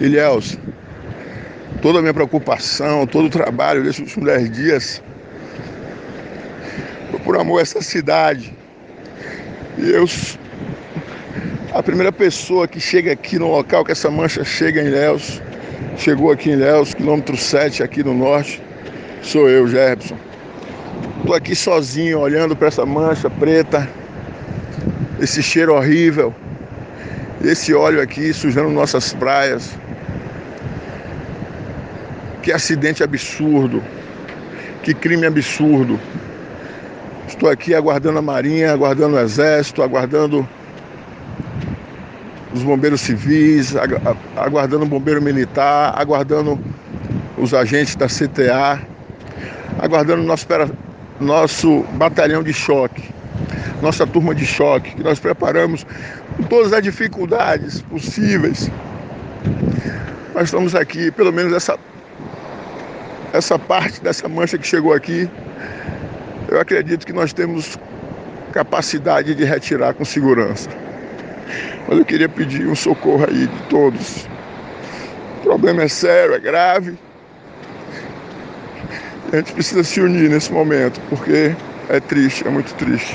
Ilhéus, toda a minha preocupação, todo o trabalho desses últimos dez dias foi por amor a essa cidade. E eu, a primeira pessoa que chega aqui no local que essa mancha chega em Ilhéus, chegou aqui em Ilhéus, quilômetro 7 aqui no norte, sou eu, Gerson. Estou aqui sozinho, olhando para essa mancha preta, esse cheiro horrível, esse óleo aqui sujando nossas praias. Que acidente absurdo, que crime absurdo. Estou aqui aguardando a Marinha, aguardando o Exército, aguardando os bombeiros civis, aguardando o bombeiro militar, aguardando os agentes da CTA, aguardando nosso, nosso batalhão de choque, nossa turma de choque, que nós preparamos com todas as dificuldades possíveis. Nós estamos aqui, pelo menos essa, essa parte dessa mancha que chegou aqui, eu acredito que nós temos capacidade de retirar com segurança. Mas eu queria pedir um socorro aí de todos. O problema é sério, é grave. A gente precisa se unir nesse momento, porque é triste, é muito triste.